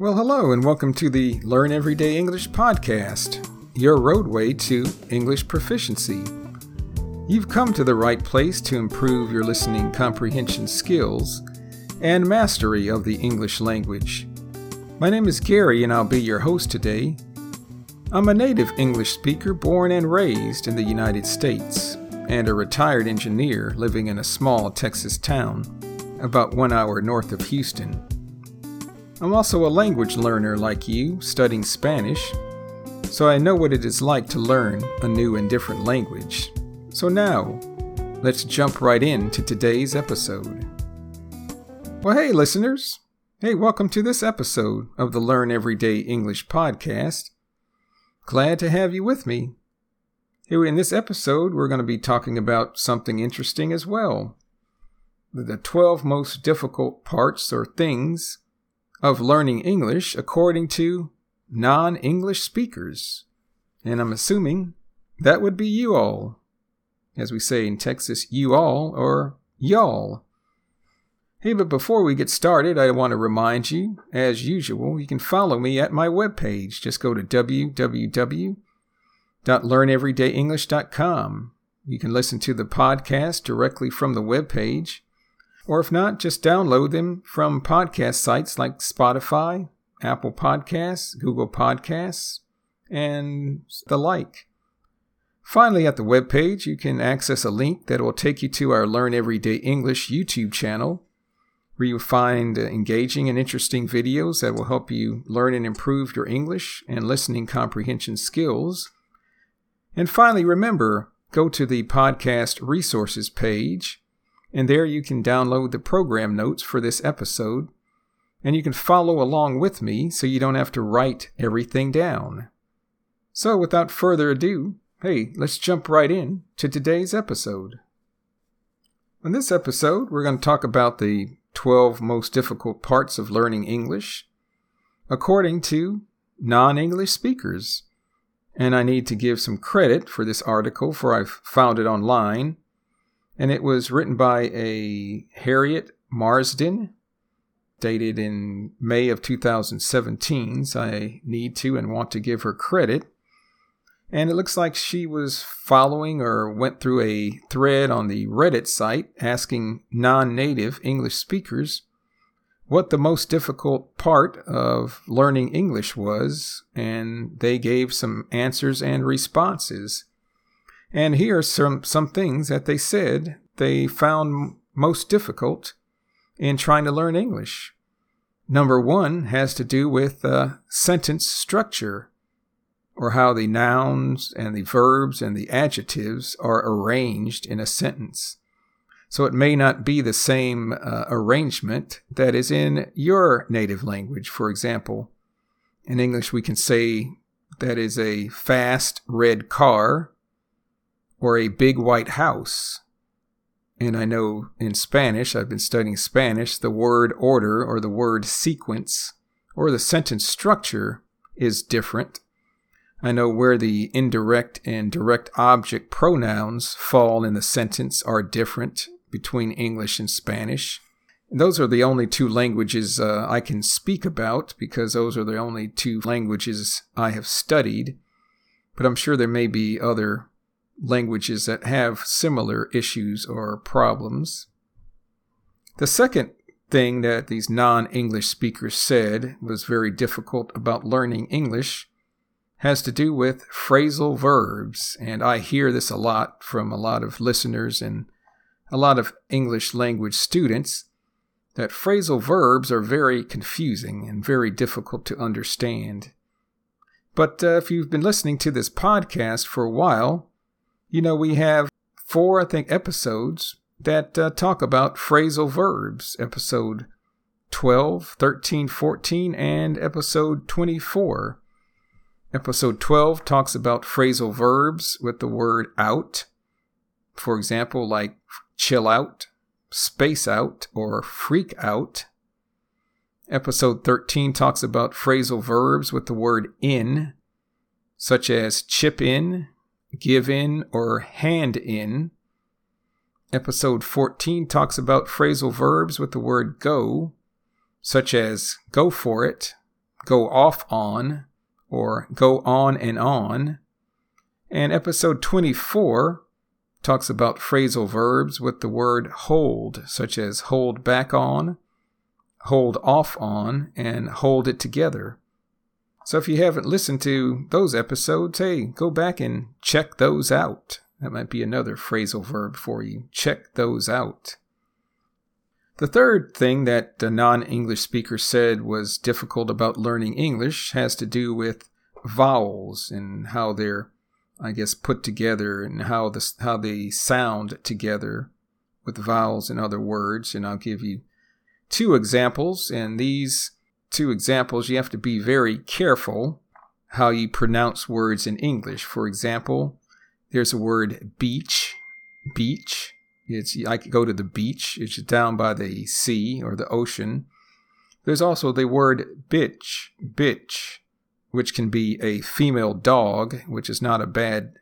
Well, hello, and welcome to the Learn Everyday English podcast, your roadway to English proficiency. You've come to the right place to improve your listening comprehension skills and mastery of the English language. My name is Gary, and I'll be your host today. I'm a native English speaker born and raised in the United States, and a retired engineer living in a small Texas town about one hour north of Houston. I'm also a language learner like you, studying Spanish, so I know what it is like to learn a new and different language. So now, let's jump right into today's episode. Well, hey, listeners. Hey, welcome to this episode of the Learn Everyday English podcast. Glad to have you with me. Here in this episode, we're going to be talking about something interesting as well. The 12 most difficult parts or things of learning English according to non English speakers. And I'm assuming that would be you all. As we say in Texas, you all or y'all. Hey, but before we get started, I want to remind you, as usual, you can follow me at my webpage. Just go to www.learneverydayenglish.com. You can listen to the podcast directly from the webpage. Or if not, just download them from podcast sites like Spotify, Apple Podcasts, Google Podcasts, and the like. Finally, at the webpage, you can access a link that will take you to our Learn Everyday English YouTube channel, where you'll find uh, engaging and interesting videos that will help you learn and improve your English and listening comprehension skills. And finally, remember, go to the podcast resources page and there you can download the program notes for this episode, and you can follow along with me so you don't have to write everything down. So, without further ado, hey, let's jump right in to today's episode. In this episode, we're going to talk about the 12 most difficult parts of learning English according to non English speakers. And I need to give some credit for this article, for I've found it online and it was written by a Harriet Marsden, dated in May of 2017. So I need to and want to give her credit. And it looks like she was following or went through a thread on the Reddit site asking non native English speakers what the most difficult part of learning English was, and they gave some answers and responses. And here are some, some things that they said they found most difficult in trying to learn English. Number one has to do with uh, sentence structure, or how the nouns and the verbs and the adjectives are arranged in a sentence. So it may not be the same uh, arrangement that is in your native language. For example, in English, we can say that is a fast red car or a big white house. And I know in Spanish, I've been studying Spanish, the word order or the word sequence or the sentence structure is different. I know where the indirect and direct object pronouns fall in the sentence are different between English and Spanish. And those are the only two languages uh, I can speak about because those are the only two languages I have studied. But I'm sure there may be other languages that have similar issues or problems. The second thing that these non English speakers said was very difficult about learning English has to do with phrasal verbs. And I hear this a lot from a lot of listeners and a lot of English language students that phrasal verbs are very confusing and very difficult to understand. But uh, if you've been listening to this podcast for a while, you know, we have four, I think, episodes that uh, talk about phrasal verbs episode 12, 13, 14, and episode 24. Episode 12 talks about phrasal verbs with the word out. For example, like chill out, space out, or freak out. Episode 13 talks about phrasal verbs with the word in, such as chip in, give in, or hand in. Episode 14 talks about phrasal verbs with the word go, such as go for it, go off on or go on and on. And episode 24 talks about phrasal verbs with the word hold, such as hold back on, hold off on, and hold it together. So if you haven't listened to those episodes, hey, go back and check those out. That might be another phrasal verb for you. Check those out. The third thing that the non English speaker said was difficult about learning English has to do with vowels and how they're, I guess, put together and how, the, how they sound together with vowels and other words. And I'll give you two examples. And these two examples, you have to be very careful how you pronounce words in English. For example, there's a word beach, beach. It's I could go to the beach. It's down by the sea or the ocean. There's also the word bitch, bitch, which can be a female dog, which is not a bad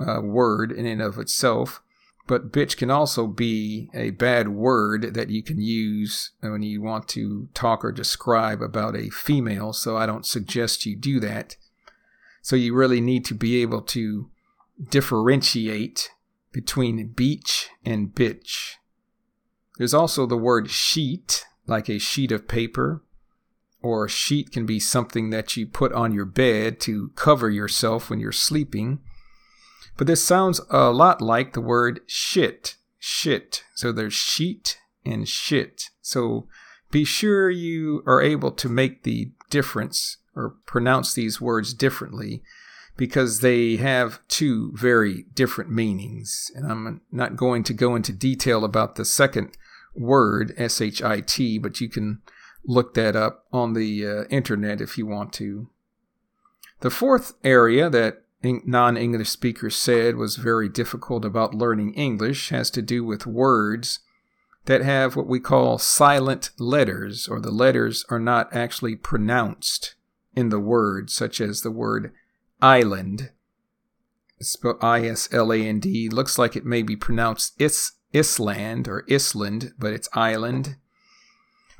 uh, word in and of itself. But bitch can also be a bad word that you can use when you want to talk or describe about a female. So I don't suggest you do that. So you really need to be able to differentiate between beach and bitch. There's also the word sheet, like a sheet of paper, or a sheet can be something that you put on your bed to cover yourself when you're sleeping. But this sounds a lot like the word shit, shit. So there's sheet and shit. So be sure you are able to make the difference or pronounce these words differently because they have two very different meanings. And I'm not going to go into detail about the second word, S H I T, but you can look that up on the uh, internet if you want to. The fourth area that non English speakers said was very difficult about learning English has to do with words that have what we call silent letters, or the letters are not actually pronounced in the word, such as the word island. It's spelled I S L A N D. Looks like it may be pronounced is, Island or Island, but it's island.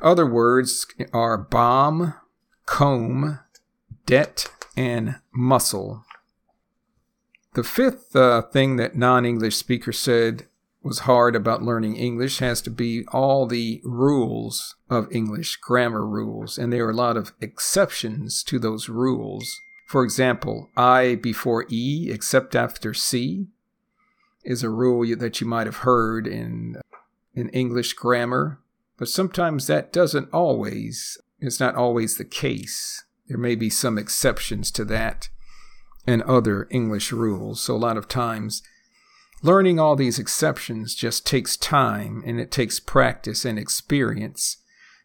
Other words are bomb, comb, debt, and muscle. The fifth uh, thing that non English speakers said was hard about learning English has to be all the rules of English, grammar rules, and there are a lot of exceptions to those rules. For example, I before E except after C is a rule that you might have heard in in English grammar, but sometimes that doesn't always it's not always the case. There may be some exceptions to that and other English rules. So a lot of times learning all these exceptions just takes time and it takes practice and experience.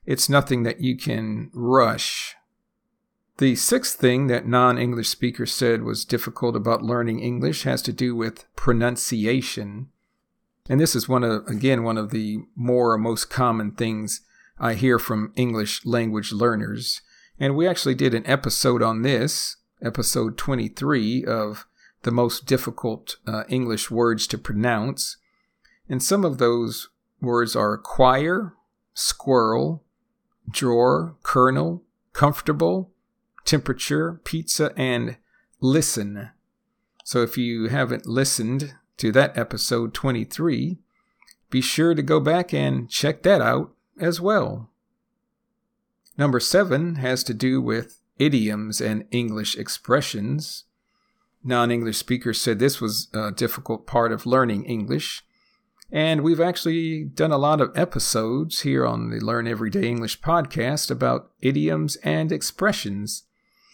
It's nothing that you can rush the sixth thing that non English speakers said was difficult about learning English has to do with pronunciation. And this is one of, again, one of the more or most common things I hear from English language learners. And we actually did an episode on this, episode 23 of the most difficult uh, English words to pronounce. And some of those words are choir, squirrel, drawer, kernel, comfortable, temperature, pizza, and listen. So if you haven't listened to that episode 23, be sure to go back and check that out as well. Number seven has to do with idioms and English expressions. Non English speakers said this was a difficult part of learning English. And we've actually done a lot of episodes here on the Learn Everyday English podcast about idioms and expressions.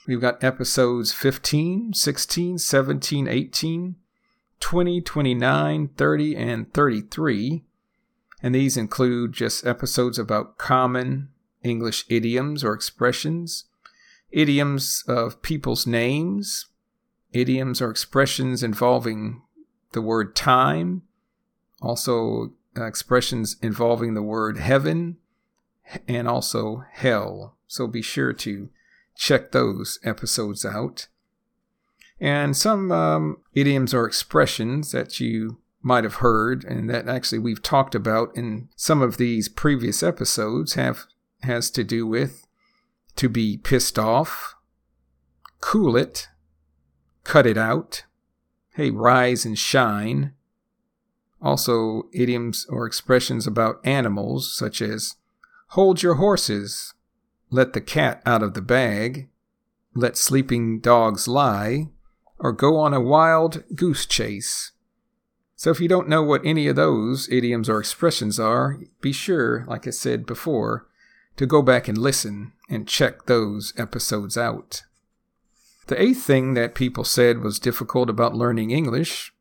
We've got episodes 15, 16, 17, 18, 20, 29, 30, and 33. And these include just episodes about common English idioms or expressions, idioms of people's names, idioms or expressions involving the word time, also uh, expressions involving the word heaven, and also hell. So be sure to check those episodes out. And some um, idioms or expressions that you might have heard and that actually we've talked about in some of these previous episodes have has to do with to be pissed off, cool it, cut it out, hey, rise and shine. Also, idioms or expressions about animals, such as hold your horses, let the cat out of the bag, let sleeping dogs lie, or go on a wild goose chase. So if you don't know what any of those idioms or expressions are, be sure, like I said before, to go back and listen and check those episodes out. The eighth thing that people said was difficult about learning English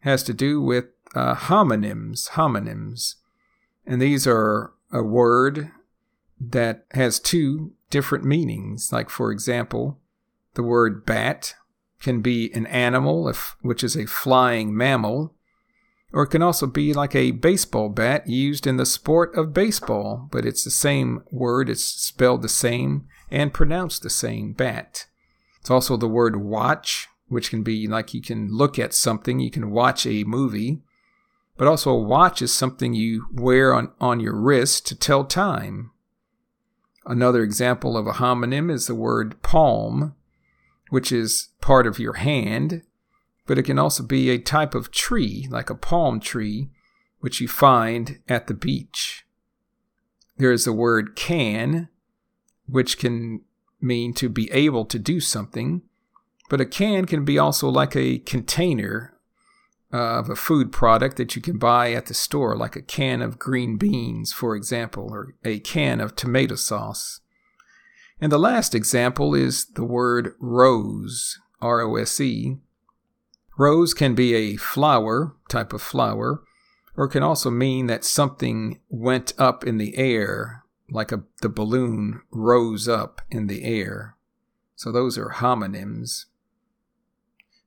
has to do with uh, homonyms. Homonyms. And these are a word that has two different meanings. Like, for example, the word bat can be an animal, which is a flying mammal, or it can also be like a baseball bat used in the sport of baseball, but it's the same word, it's spelled the same and pronounced the same bat. It's also the word watch, which can be like you can look at something, you can watch a movie, but also a watch is something you wear on, on your wrist to tell time. Another example of a homonym is the word palm, which is part of your hand, but it can also be a type of tree, like a palm tree, which you find at the beach. There is the word can, which can mean to be able to do something, but a can can be also like a container of a food product that you can buy at the store, like a can of green beans, for example, or a can of tomato sauce. And the last example is the word rose, R O S E, Rose can be a flower, type of flower, or can also mean that something went up in the air, like a, the balloon rose up in the air. So those are homonyms.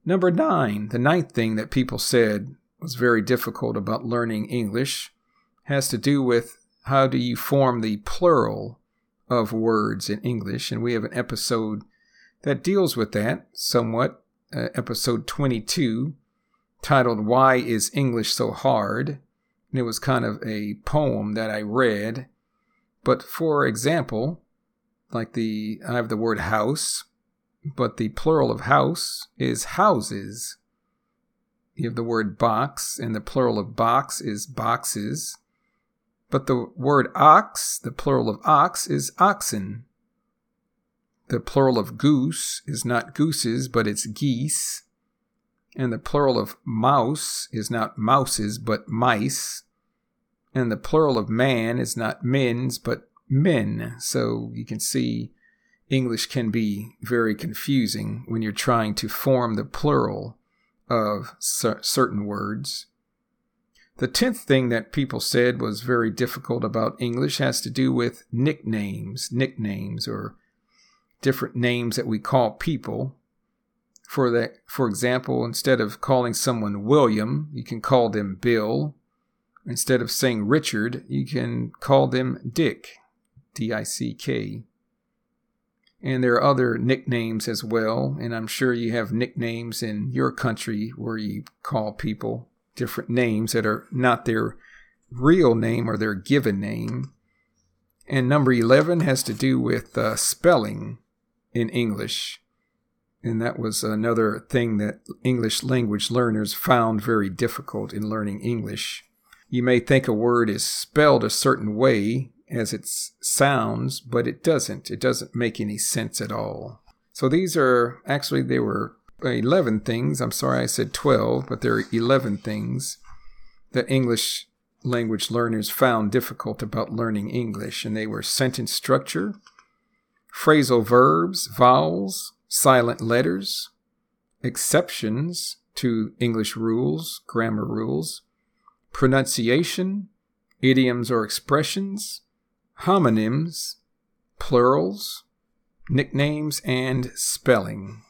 Number nine, the ninth thing that people said was very difficult about learning English has to do with how do you form the plural of words in English. And we have an episode that deals with that somewhat uh, episode 22 titled Why is English So Hard? And it was kind of a poem that I read. But for example, like the, I have the word house, but the plural of house is houses. You have the word box, and the plural of box is boxes. But the word ox, the plural of ox, is oxen. The plural of goose is not gooses, but it's geese. And the plural of mouse is not mouses, but mice. And the plural of man is not men's, but men. So you can see English can be very confusing when you're trying to form the plural of certain words. The tenth thing that people said was very difficult about English has to do with nicknames, nicknames, or different names that we call people. For that, for example, instead of calling someone William, you can call them Bill. Instead of saying Richard, you can call them Dick, D I C K. And there are other nicknames as well, and I'm sure you have nicknames in your country where you call people different names that are not their real name or their given name. And number 11 has to do with uh, spelling in English. And that was another thing that English language learners found very difficult in learning English. You may think a word is spelled a certain way as it sounds, but it doesn't. It doesn't make any sense at all. So these are actually, they were 11 things. I'm sorry I said 12, but there are 11 things that English language learners found difficult about learning English. And they were sentence structure, phrasal verbs, vowels, silent letters, exceptions to English rules, grammar rules, pronunciation, idioms or expressions, homonyms, plurals, nicknames, and spelling.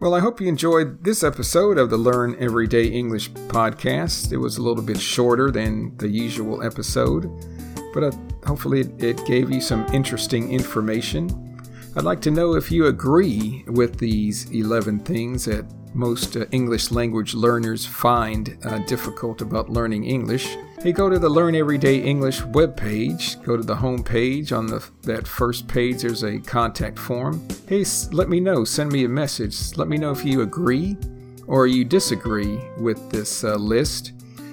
Well, I hope you enjoyed this episode of the Learn Everyday English podcast. It was a little bit shorter than the usual episode, but uh, hopefully it gave you some interesting information. I'd like to know if you agree with these 11 things that most uh, English language learners find uh, difficult about learning English, hey, go to the Learn Everyday English webpage. Go to the home page. On the, that first page, there's a contact form. Hey, let me know. Send me a message. Let me know if you agree or you disagree with this uh, list.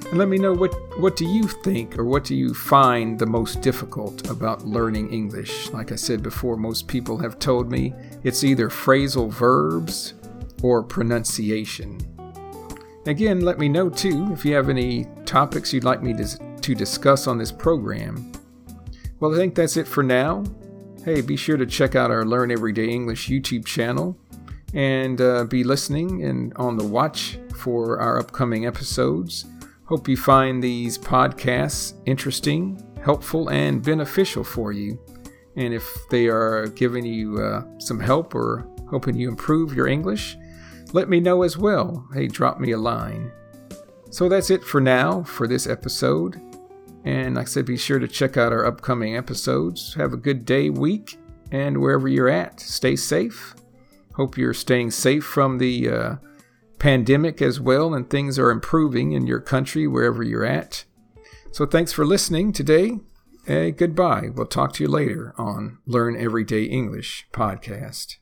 And let me know what, what do you think or what do you find the most difficult about learning English. Like I said before, most people have told me it's either phrasal verbs or pronunciation. Again, let me know too if you have any topics you'd like me to, to discuss on this program. Well, I think that's it for now. Hey, be sure to check out our Learn Everyday English YouTube channel and uh, be listening and on the watch for our upcoming episodes. Hope you find these podcasts interesting, helpful, and beneficial for you. And if they are giving you uh, some help or helping you improve your English, let me know as well. Hey, drop me a line. So that's it for now for this episode. And like I said, be sure to check out our upcoming episodes. Have a good day, week, and wherever you're at, stay safe. Hope you're staying safe from the uh, pandemic as well, and things are improving in your country wherever you're at. So thanks for listening today. Hey, goodbye. We'll talk to you later on Learn Everyday English podcast.